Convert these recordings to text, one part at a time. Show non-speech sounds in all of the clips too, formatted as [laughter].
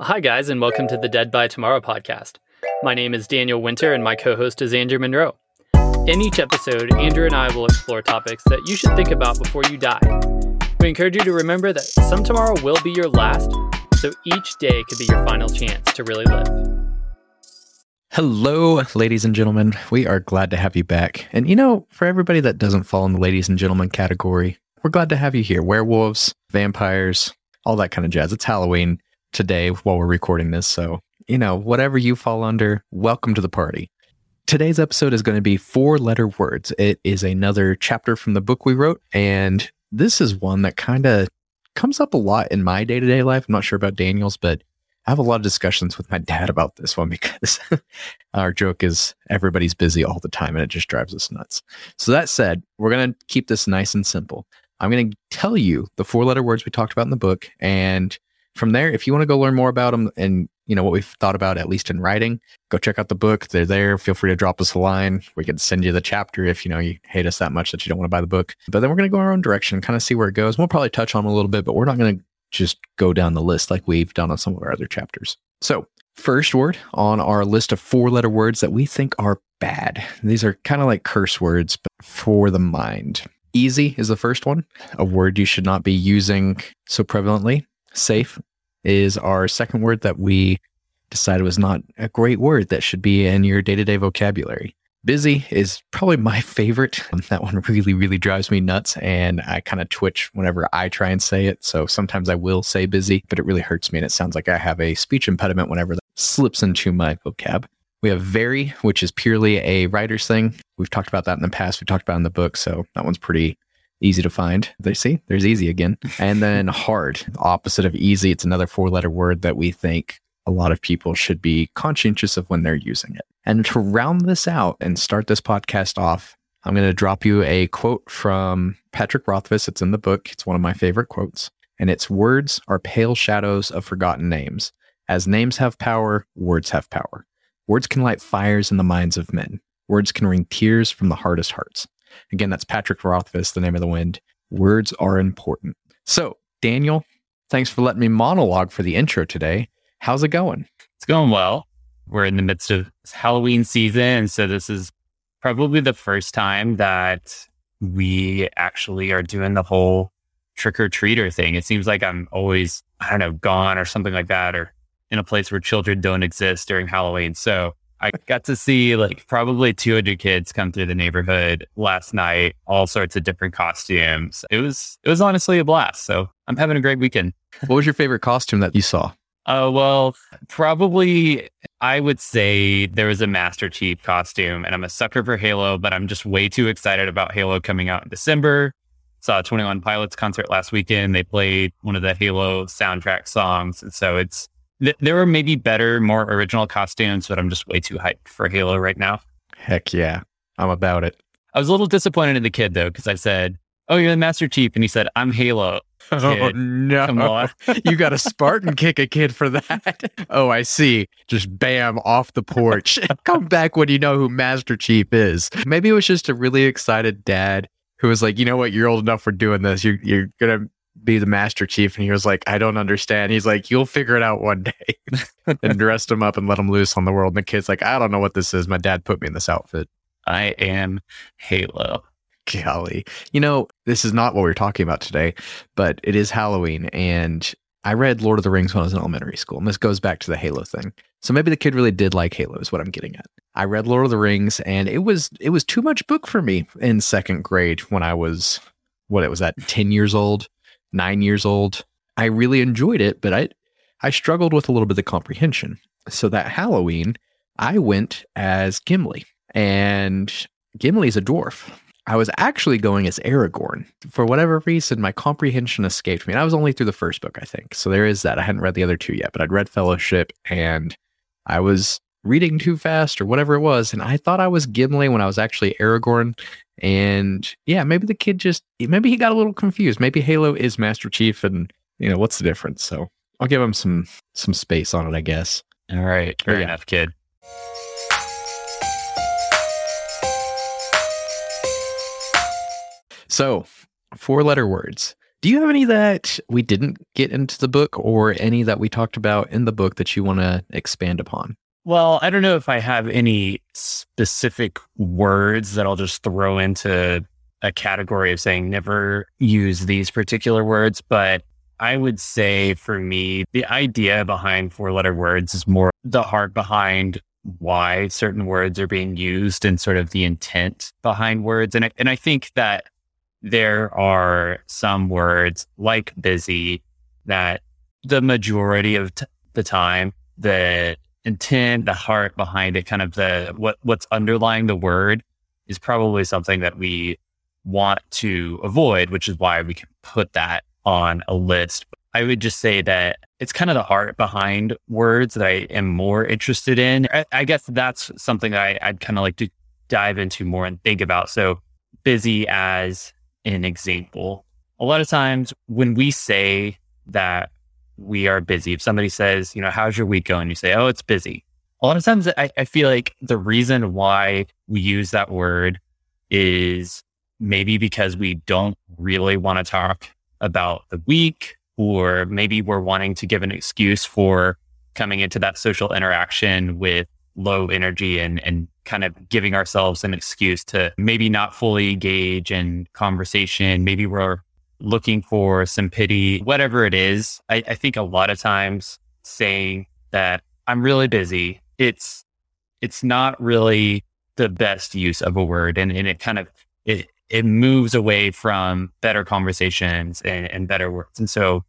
Hi, guys, and welcome to the Dead by Tomorrow podcast. My name is Daniel Winter, and my co host is Andrew Monroe. In each episode, Andrew and I will explore topics that you should think about before you die. We encourage you to remember that some tomorrow will be your last, so each day could be your final chance to really live. Hello, ladies and gentlemen. We are glad to have you back. And you know, for everybody that doesn't fall in the ladies and gentlemen category, we're glad to have you here. Werewolves, vampires, all that kind of jazz. It's Halloween today while we're recording this. So, you know, whatever you fall under, welcome to the party. Today's episode is going to be four letter words. It is another chapter from the book we wrote. And this is one that kind of comes up a lot in my day to day life. I'm not sure about Daniel's, but I have a lot of discussions with my dad about this one [laughs] because our joke is everybody's busy all the time and it just drives us nuts. So, that said, we're going to keep this nice and simple. I'm going to tell you the four letter words we talked about in the book. And from there, if you want to go learn more about them and you know what we've thought about at least in writing, go check out the book. They're there. Feel free to drop us a line. We can send you the chapter if you know you hate us that much that you don't want to buy the book. But then we're going to go our own direction, kind of see where it goes. We'll probably touch on a little bit, but we're not going to just go down the list like we've done on some of our other chapters. So, first word on our list of four letter words that we think are bad. These are kind of like curse words, but for the mind. Easy is the first one, a word you should not be using so prevalently. Safe is our second word that we decided was not a great word that should be in your day to day vocabulary. Busy is probably my favorite. [laughs] That one really, really drives me nuts. And I kind of twitch whenever I try and say it. So sometimes I will say busy, but it really hurts me. And it sounds like I have a speech impediment whenever that slips into my vocab. We have very, which is purely a writer's thing. We've talked about that in the past. We talked about in the book. So that one's pretty easy to find. They see there's easy again. And then [laughs] hard, opposite of easy. It's another four letter word that we think a lot of people should be conscientious of when they're using it. And to round this out and start this podcast off, I'm going to drop you a quote from Patrick Rothfuss. It's in the book. It's one of my favorite quotes. And it's words are pale shadows of forgotten names. As names have power, words have power. Words can light fires in the minds of men. Words can wring tears from the hardest hearts. Again, that's Patrick Rothfuss, The Name of the Wind. Words are important. So, Daniel, thanks for letting me monologue for the intro today. How's it going? It's going well. We're in the midst of Halloween season. And So, this is probably the first time that we actually are doing the whole trick or treater thing. It seems like I'm always, I don't know, gone or something like that, or in a place where children don't exist during Halloween. So I got to see like probably 200 kids come through the neighborhood last night, all sorts of different costumes. It was it was honestly a blast. So I'm having a great weekend. What was your favorite costume that you saw? Oh, uh, well, probably I would say there was a Master Chief costume, and I'm a sucker for Halo, but I'm just way too excited about Halo coming out in December. Saw a 21 Pilots concert last weekend. They played one of the Halo soundtrack songs. And so it's th- there were maybe better, more original costumes, but I'm just way too hyped for Halo right now. Heck yeah. I'm about it. I was a little disappointed in the kid though, because I said, Oh, you're the Master Chief. And he said, I'm Halo. [laughs] Oh, kid. Oh, no. [laughs] You got a Spartan kick a kid for that. [laughs] Oh, I see. Just bam off the porch. Come back when you know who Master Chief is. Maybe it was just a really excited dad who was like, you know what? You're old enough for doing this. You're, you're going to be the master chief and he was like i don't understand. He's like you'll figure it out one [laughs] day. [laughs] And dressed him up and let him loose on the world. And the kid's like i don't know what this is. My dad put me in this outfit. I am halo. Golly. You know this is not what we're talking about today but it is halloween and i read lord of the rings when i was in elementary school and this goes back to the halo thing. So maybe the kid really did like halo is what i'm getting at. I read lord of the rings and it was it was too much book for me in second grade when i was what it was at 10 years old nine years old. I really enjoyed it, but I I struggled with a little bit of comprehension. So that Halloween, I went as Gimli, and Gimli's a dwarf. I was actually going as Aragorn. For whatever reason, my comprehension escaped me. And I was only through the first book, I think. So there is that. I hadn't read the other two yet, but I'd read Fellowship and I was reading too fast or whatever it was. And I thought I was Gimli when I was actually Aragorn. And yeah, maybe the kid just maybe he got a little confused. Maybe Halo is Master Chief, and you know what's the difference? So I'll give him some some space on it, I guess. All right, fair yeah. enough, kid. So, four letter words. Do you have any that we didn't get into the book or any that we talked about in the book that you want to expand upon? Well, I don't know if I have any specific words that I'll just throw into a category of saying never use these particular words, but I would say for me, the idea behind four letter words is more the heart behind why certain words are being used and sort of the intent behind words. And I, and I think that there are some words like busy that the majority of t- the time, the intent, the heart behind it, kind of the what what's underlying the word is probably something that we want to avoid, which is why we can put that on a list. I would just say that it's kind of the heart behind words that I am more interested in. I, I guess that's something that I, I'd kind of like to dive into more and think about. So busy as an example. A lot of times when we say that we are busy, if somebody says, you know, how's your week going? You say, oh, it's busy. A lot of times I, I feel like the reason why we use that word is maybe because we don't really want to talk about the week, or maybe we're wanting to give an excuse for coming into that social interaction with low energy and, and kind of giving ourselves an excuse to maybe not fully engage in conversation. Maybe we're looking for some pity, whatever it is. I, I think a lot of times saying that I'm really busy, it's it's not really the best use of a word and, and it kind of it it moves away from better conversations and, and better words. And so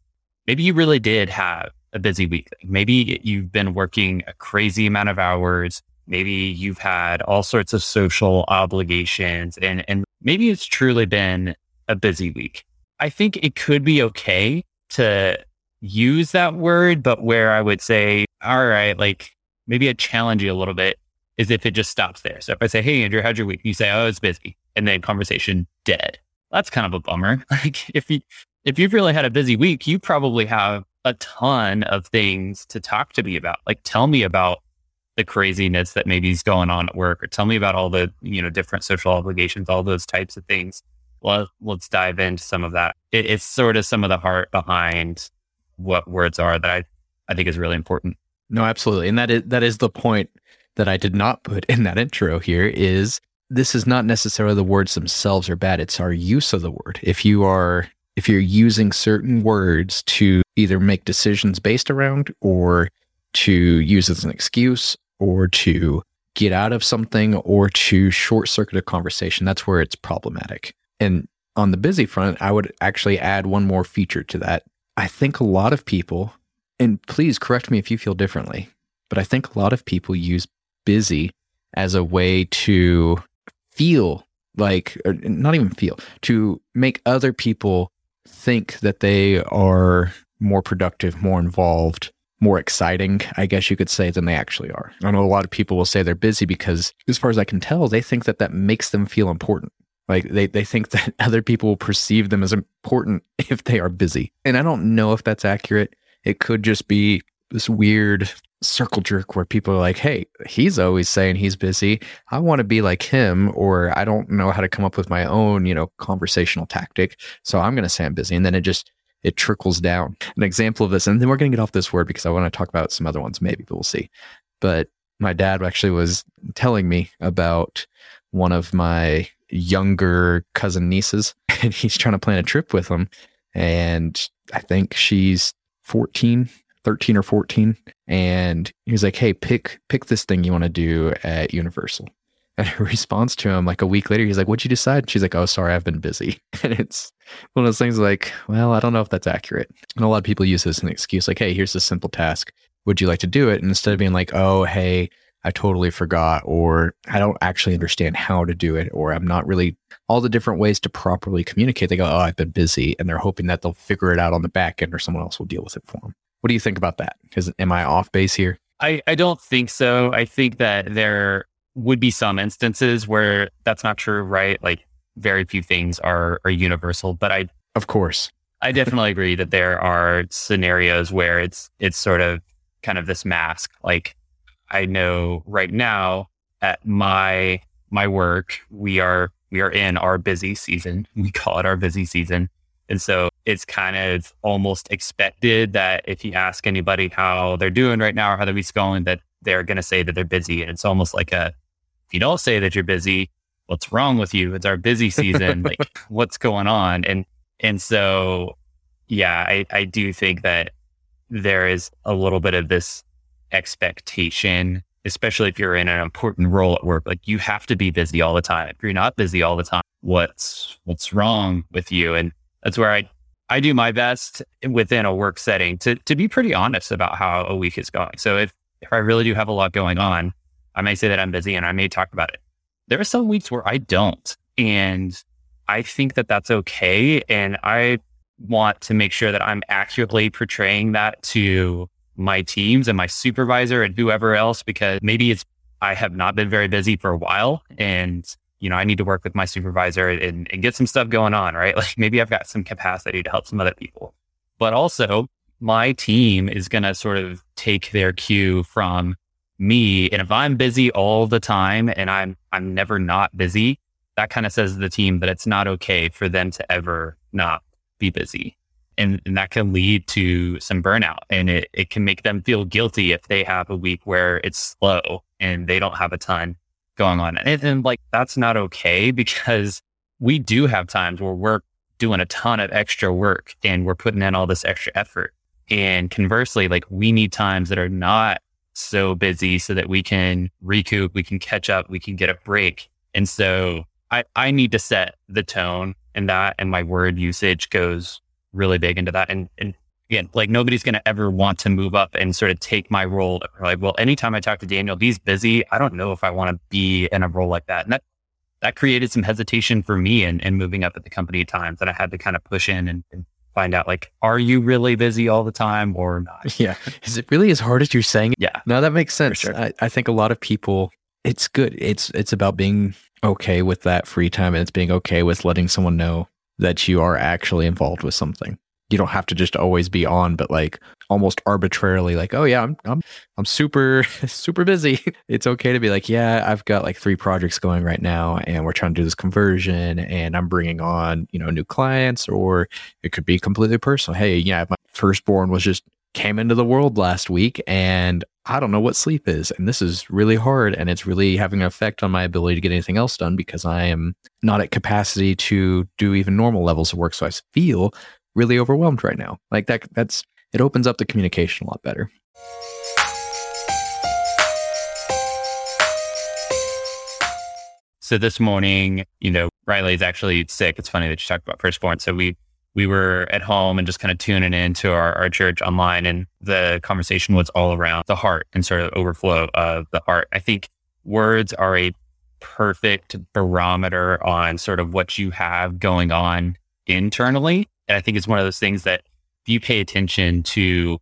maybe you really did have a busy week. Maybe you've been working a crazy amount of hours. Maybe you've had all sorts of social obligations and, and maybe it's truly been a busy week. I think it could be okay to use that word, but where I would say, all right, like maybe I challenge you a little bit is if it just stops there. So if I say, Hey, Andrew, how's your week? You say, Oh, it's busy. And then conversation dead. That's kind of a bummer. [laughs] Like if you, if you've really had a busy week, you probably have a ton of things to talk to me about. Like tell me about the craziness that maybe is going on at work or tell me about all the, you know, different social obligations, all those types of things. Well, let's dive into some of that. It, it's sort of some of the heart behind what words are that I, I think is really important. No, absolutely. And that is, that is the point that I did not put [laughs] in that intro here is this is not necessarily the words themselves are bad. It's our use of the word. If you are if you're using certain words to either make decisions based around or to use as an excuse or to get out of something or to short circuit a conversation, that's where it's problematic. And on the busy front, I would actually add one more feature to that. I think a lot of people, and please correct me if you feel differently, but I think a lot of people use busy as a way to feel like, not even feel, to make other people think that they are more productive, more involved, more exciting, I guess you could say, than they actually are. I know a lot of people will say they're busy because, as far as I can tell, they think that that makes them feel important. Like they, they think that [laughs] other people will perceive them as important [laughs] if they are busy. And I don't know if that's accurate. It could just be this weird circle jerk where people are like, hey, he's always saying he's busy. I want to be like him, or I don't know how to come up with my own, you know, conversational tactic. So I'm going to say I'm busy. And then it just, it trickles down. An example of this, and then we're going to get off this word because I want to talk about some other ones, maybe, but we'll see. But my dad actually was telling me about one of my younger cousin nieces, [laughs] and he's trying to plan a trip with them. And I think she's 14 13 or 14 and he was like hey pick pick this thing you want to do at universal. [laughs] And her response to him like a week later he's like what'd you decide? She's like oh sorry i've been busy. [laughs] And it's one of those things like well i don't know if that's accurate. And a lot of people use this as an excuse like hey here's this simple task. Would you like to do it? And instead of being like oh hey i totally forgot or i don't actually understand how to do it or i'm not really all the different ways to properly communicate they go oh i've been busy and they're hoping that they'll figure it out on the back end or someone else will deal with it for them what do you think about that? Because am I off base here? I, I don't think so. I think that there would be some instances where that's not true, right? Like very few things are are universal. But I Of course. I definitely agree that there are scenarios where it's it's sort of kind of this mask. Like I know right now at my my work, we are we are in our busy season. [laughs] We call it our busy season. And so it's kind of almost expected that if you ask anybody how they're doing right now or how the week's going, that they're going to say that they're busy. And it's almost like a, if you don't say that you're busy, what's wrong with you? It's our busy season. [laughs] like what's going on? And, and so, yeah, I, I do think that there is a little bit of this expectation, especially if you're in an important role at work. Like you have to be busy all the time. If you're not busy all the time, what's, what's wrong with you? And that's where I, I do my best within a work setting to, to be pretty honest about how a week is going. So if, if I really do have a lot going on, I may say that I'm busy and I may talk about it. There are some weeks where I don't. And I think that that's okay. And I want to make sure that I'm accurately portraying that to my teams and my supervisor and whoever else, because maybe it's, I have not been very busy for a while and, you know, I need to work with my supervisor and, and get some stuff going on, right? [laughs] Like maybe I've got some capacity to help some other people, but also my team is going to sort of take their cue from me. And if I'm busy all the time and I'm, I'm never not busy, that kind of says to the team that it's not okay for them to ever not be busy. And, and that can lead to some burnout and it, it can make them feel guilty if they have a week where it's slow and they don't have a ton going on. And, and like, that's not okay [laughs] because we do have times where we're doing a ton of extra work and we're putting in all this extra effort. And conversely, like we need times that are not so busy so that we can recoup, we can catch up, we can get a break. And so I, I need to set the tone and that and my word usage goes really big into that. And, and again, like nobody's going to ever want to move up and sort of take my role. Like, well, anytime I talk to Daniel, he's busy. I don't know if I want to be in a role like that. And that, that created some hesitation for me and in, in moving up at the company at times that I had to kind of push in and, and find out like, are you really busy all the time or not? [laughs] Yeah. Is it really as hard as you're saying? Yeah. No, that makes sense. sure. I, I think a lot of people, it's good. It's it's about being okay with that free time and it's being okay with letting someone know that you are actually involved with something. You don't have to just always be on, but like almost arbitrarily, like, oh yeah, I'm I'm I'm super [laughs] super busy. [laughs] It's okay to be like, yeah, I've got like three projects going right now, and we're trying to do this conversion, and I'm bringing on you know new clients, or it could be completely personal. Hey, yeah, my firstborn was just came into the world last week, and I don't know what sleep is. And this is really hard. And it's really having an effect on my ability to get anything else done because I am not at capacity to do even normal levels of work. So I feel really overwhelmed right now. Like that, that's, it opens up the communication a lot better. So this morning, you know, Riley is actually sick. It's funny that you talked about firstborn. So we we were at home and just kind of tuning into our, our church online and the conversation was all around the heart and sort of overflow of the heart. I think words are a perfect barometer on sort of what you have going on internally. And I think it's one of those things that if you pay attention to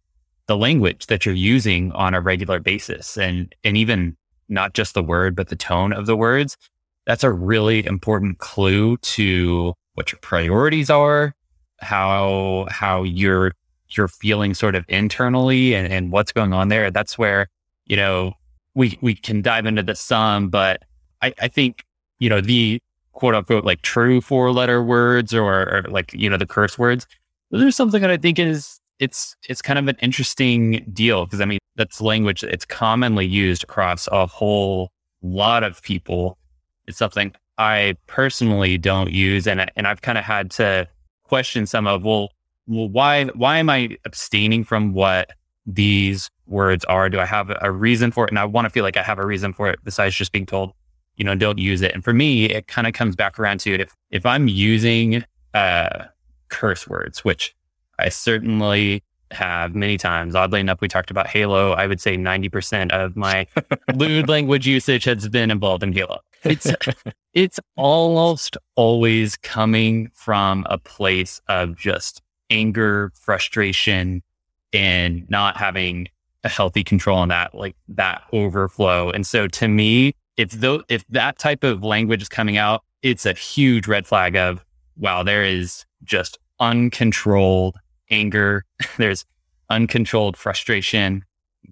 the language that you're using on a regular basis and, and even not just the word, but the tone of the words, that's a really important clue to what your priorities are, how how you're you're feeling sort of internally and, and what's going on there. That's where, you know, we we can dive into the some, but I, I think, you know, the quote unquote like true four letter words or, or like, you know, the curse words, those are something that I think is it's it's kind of an interesting deal because I mean that's language it's commonly used across a whole lot of people. It's something I personally don't use and and I've kind of had to question some of, well, well, why, why am I abstaining from what these words are? Do I have a reason for it? And I want to feel like I have a reason for it besides just being told, you know, don't use it. And for me, it kind of comes back around to it. If, if I'm using, uh, curse words, which I certainly have many times. Oddly enough, we talked about Halo. I would say 90% of my [laughs] lewd language usage has been involved in Halo. It's [laughs] it's almost always coming from a place of just anger, frustration, and not having a healthy control on that, like that overflow. And so to me, if though if that type of language is coming out, it's a huge red flag of wow, there is just uncontrolled anger. [laughs] There's uncontrolled frustration,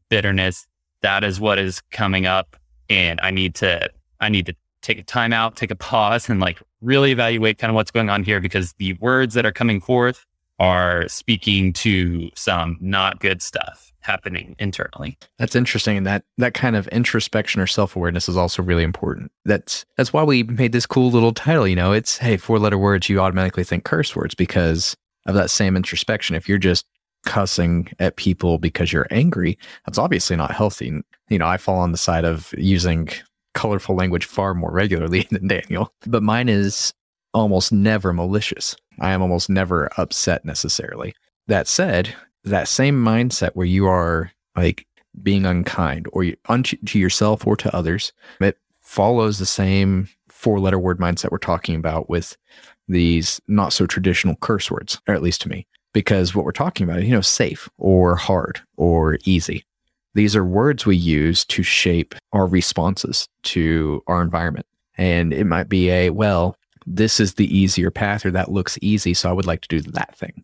bitterness. That is what is coming up. And I need to I need to take a time out, take a pause and like really evaluate kind of what's going on here because the words that are coming forth are speaking to some not good stuff happening internally. That's interesting. And that that kind of introspection or self-awareness is also really important. That's that's why we made this cool little title, you know. It's hey, four-letter words, you automatically think curse words because of that same introspection. If you're just cussing at people because you're angry, that's obviously not healthy. You know, I fall on the side of using colorful language far more regularly [laughs] than Daniel, but mine is almost never malicious. I am almost never upset necessarily. That said, that same mindset where you are like being unkind or you, unto to yourself or to others, it follows the same four letter word mindset we're talking about with these not so traditional curse words, or at least to me, because what we're talking about, you know, safe or hard or easy. These are words we use to shape our responses to our environment. And it might be a, well, this is the easier path or that looks easy. So I would like to do that thing.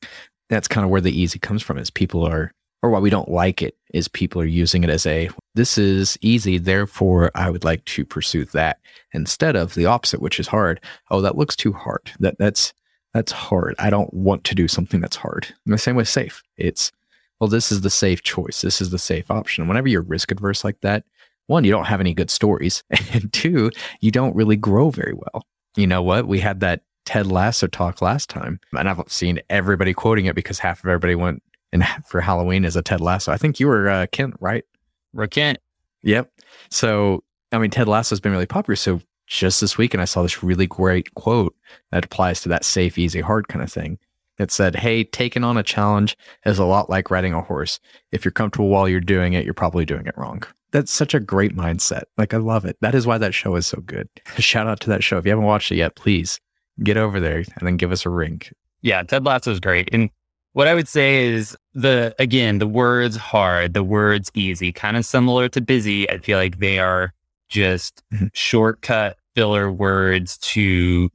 That's kind of where the easy comes from is people are, or why we don't like it is people are using it as a, this is easy. Therefore I would like to pursue that instead of the opposite, which is hard. Oh, that looks too hard. That that's, that's hard. I don't want to do something that's hard. And the same with safe. It's, well, this is the safe choice. This is the safe option. Whenever you're risk adverse like that, one, you don't have any good stories. [laughs] And two, you don't really grow very well you know what? We had that Ted Lasso talk last time, and I've seen everybody quoting it because half of everybody went and for Halloween as a Ted Lasso. I think you were uh, Kent, right? We're Kent. Yep. So, I mean, Ted Lasso has been really popular. So, just this weekend, I saw this really great quote that applies to that safe, easy, hard kind of thing. It said, Hey, taking on a challenge is a lot like riding a horse. If you're comfortable while you're doing it, you're probably doing it wrong that's such a great mindset. Like I love it. That is why that show is so good. [laughs] Shout out to that show. If you haven't watched it yet, please get over there and then give us a ring. Yeah, Ted Lasso is great. And what I would say is the again, the words hard, the words easy, kind of similar to busy. I feel like they are just mm-hmm. shortcut filler words to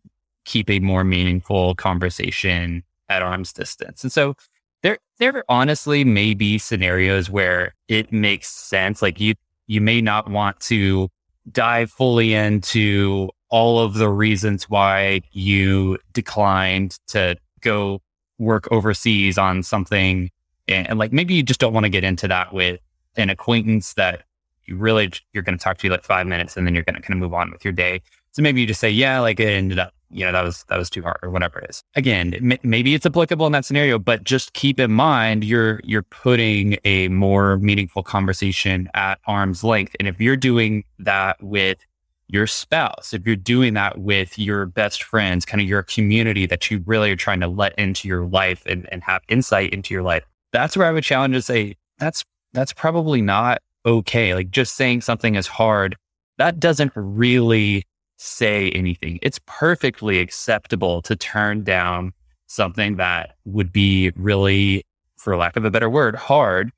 keep a more meaningful conversation at arm's distance. And so there there honestly may be scenarios where it makes sense. Like you you may not want to dive fully into all of the reasons why you declined to go work overseas on something. And, and like maybe you just don't want to get into that with an acquaintance that you really, you're going to talk to you like five minutes and then you're going to kind of move on with your day. So maybe you just say, yeah, like it ended up you know, that was, that was too hard or whatever it is. Again, m- maybe it's applicable in that scenario, but just keep in mind, you're, you're putting a more meaningful conversation at arm's length. And if you're doing that with your spouse, if you're doing that with your best friends, kind of your community that you really are trying to let into your life and, and have insight into your life, that's where I would challenge to say, that's, that's probably not okay. Like just saying something is hard, that doesn't really say anything. It's perfectly acceptable to turn down something that would be really, for lack of a better word, hard.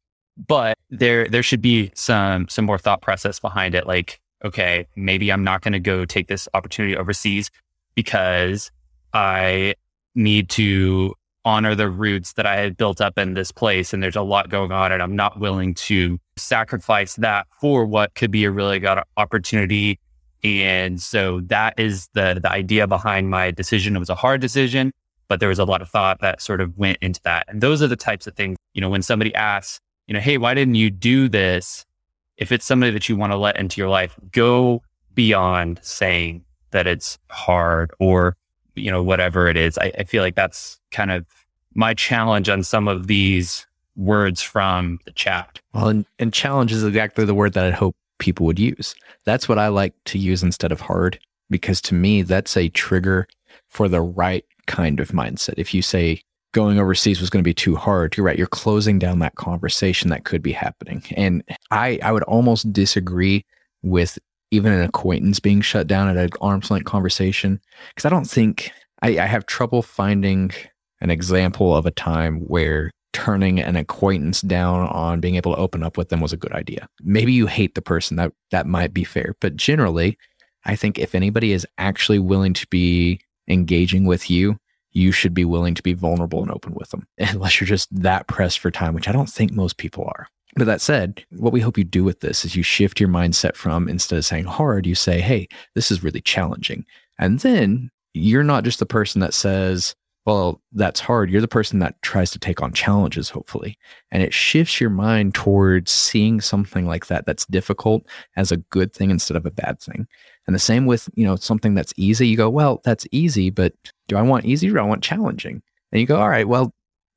But there, there should be some, some more thought process behind it. Like, okay, maybe I'm not going to go take this opportunity overseas because I need to honor the roots that I had built up in this place. And there's a lot going on, and I'm not willing to sacrifice that for what could be a really good opportunity and so that is the the idea behind my decision. It was a hard decision, but there was a lot of thought that sort of went into that. And those are the types of things, you know, when somebody asks, you know, hey, why didn't you do this? If it's somebody that you want to let into your life, go beyond saying that it's hard or, you know, whatever it is. I, I feel like that's kind of my challenge on some of these words from the chat. Well, and, and challenge is exactly the word that I hope people would use. That's what I like to use instead of hard, because to me, that's a trigger for the right kind of mindset. If you say going overseas was going to be too hard, you're right. You're closing down that conversation that could be happening. And I, I would almost disagree with even an acquaintance being shut down at an arm's length conversation, because I don't think I, I have trouble finding an example of a time where turning an acquaintance down on being able to open up with them was a good idea. Maybe you hate the person that that might be fair, but generally, I think if anybody is actually willing to be engaging with you, you should be willing to be vulnerable and open with them, [laughs] unless you're just that pressed for time, which I don't think most people are. But that said, what we hope you do with this is you shift your mindset from instead of saying hard, you say, hey, this is really challenging. And then you're not just the person that says, well, that's hard. You're the person that tries to take on challenges, hopefully. And it shifts your mind towards seeing something like that that's difficult as a good thing instead of a bad thing. And the same with, you know, something that's easy. You go, well, that's easy, but do I want easy or do I want challenging? And you go, all right, well,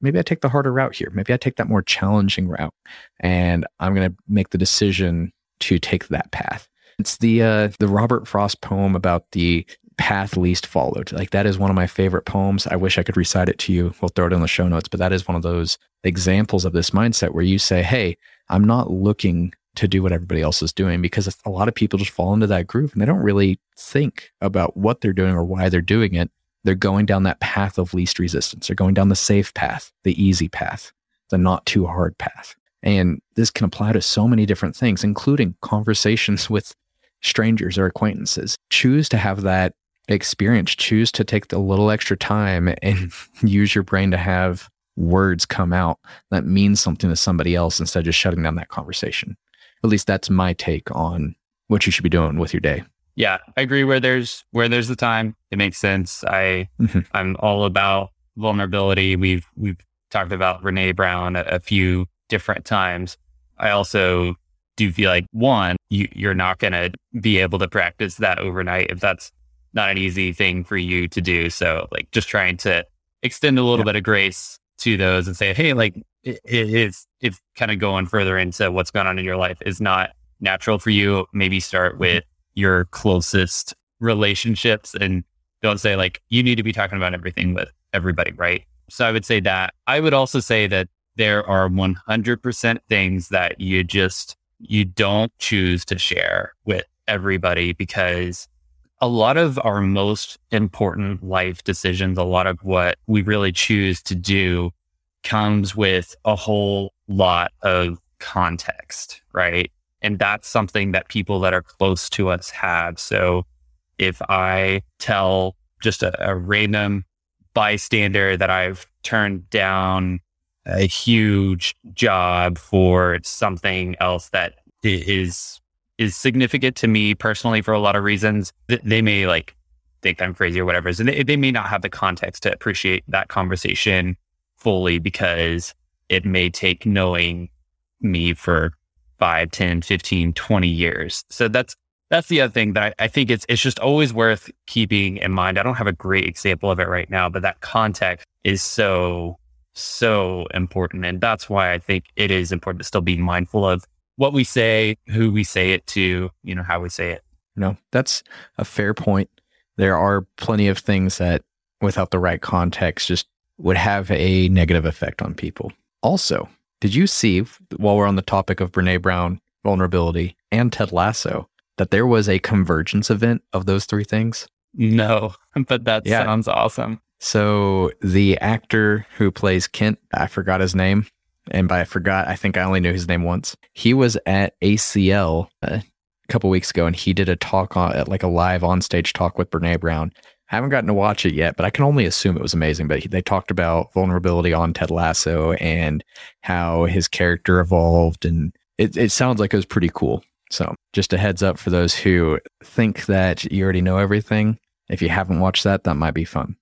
maybe I take the harder route here. Maybe I take that more challenging route. And I'm going to make the decision to take that path. It's the uh, the Robert Frost poem about the path least followed. Like that is one of my favorite poems. I wish I could recite it to you. We'll throw it in the show notes, but that is one of those examples of this mindset where you say, "Hey, I'm not looking to do what everybody else is doing because a lot of people just fall into that groove and they don't really think about what they're doing or why they're doing it. They're going down that path of least resistance. They're going down the safe path, the easy path, the not too hard path. And this can apply to so many different things, including conversations [laughs] with strangers or acquaintances. Choose to have that experience. Choose to take a little extra time and [laughs] use your brain to have words come out that mean something to somebody else instead of just shutting down that conversation. At least that's my take on what you should be doing with your day. Yeah, I agree. Where there's where there's the time, it makes sense. I mm-hmm. I'm all about vulnerability. We've we've talked about Brene Brown a, a few different times. I also do feel like one, you, you're not going to be able to practice that overnight if that's not an easy thing for you to do. So like just trying to extend a little yeah. bit of grace to those and say, Hey, like it is, if kind of going further into what's going on in your life is not natural for you, maybe start mm-hmm. with your closest relationships and don't say like, you need to be talking about everything with everybody. Right. So I would say that I would also say that there are 100% things that you just, you don't choose to share with everybody because a lot of our most important life decisions, a lot of what we really choose to do comes with a whole lot of context, right? And that's something that people that are close to us have. So if I tell just a, a random bystander that I've turned down a huge job for something else that is is significant to me personally for a lot of reasons. They may like think I'm crazy or whatever. And they, they may not have the context to appreciate that conversation fully because it may take knowing me for 5, 10, 15, 20 years. So that's that's the other thing that I, I, think it's it's just always worth keeping in mind. I don't have a great example of it right now, but that context is so so important. And that's why I think it is important to still be mindful of what we say, who we say it to, you know, how we say it. No, that's a fair point. There are plenty of things that without the right context just would have a negative effect on people. Also, did you see while we're on the topic of Brene Brown vulnerability and Ted Lasso that there was a convergence event of those three things? No, [laughs] but that yeah. sounds awesome. So the actor who plays Kent, I forgot his name. And by I forgot, I think I only knew his name once. He was at ACL uh, a couple weeks ago and he did a talk on like a live on stage talk with Brene Brown. I haven't gotten to watch it yet, but I can only assume it was amazing. But they talked about vulnerability on Ted Lasso and how his character evolved. And it, it sounds like it was pretty cool. So just a heads up for those who think that you already know everything. If you haven't watched that, that might be fun.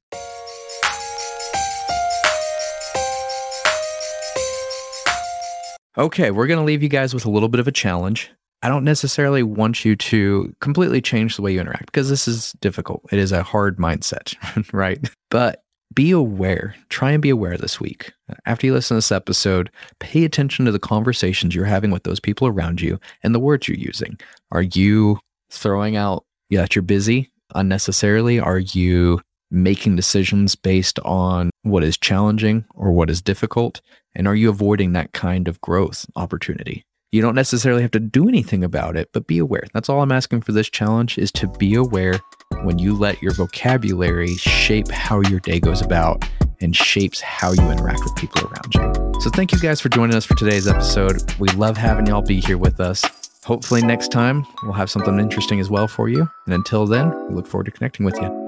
Okay, we're going to leave you guys with a little bit of a challenge. I don't necessarily want you to completely change the way you interact because this is difficult. It is a hard mindset, [laughs] right? But be aware. Try and be aware this week. After you listen to this episode, pay attention to the conversations you're having with those people around you and the words you're using. Are you throwing out that you're busy unnecessarily? Are you making decisions based on what is challenging or what is difficult? And are you avoiding that kind of growth opportunity? You don't necessarily have to do anything about it, but be aware. That's all I'm asking for this challenge is to be aware when you let your vocabulary shape how your day goes about and shapes how you interact with people around you. So thank you guys for joining us for today's episode. We love having y'all be here with us. Hopefully next time we'll have something interesting as well for you. And until then, we look forward to connecting with you.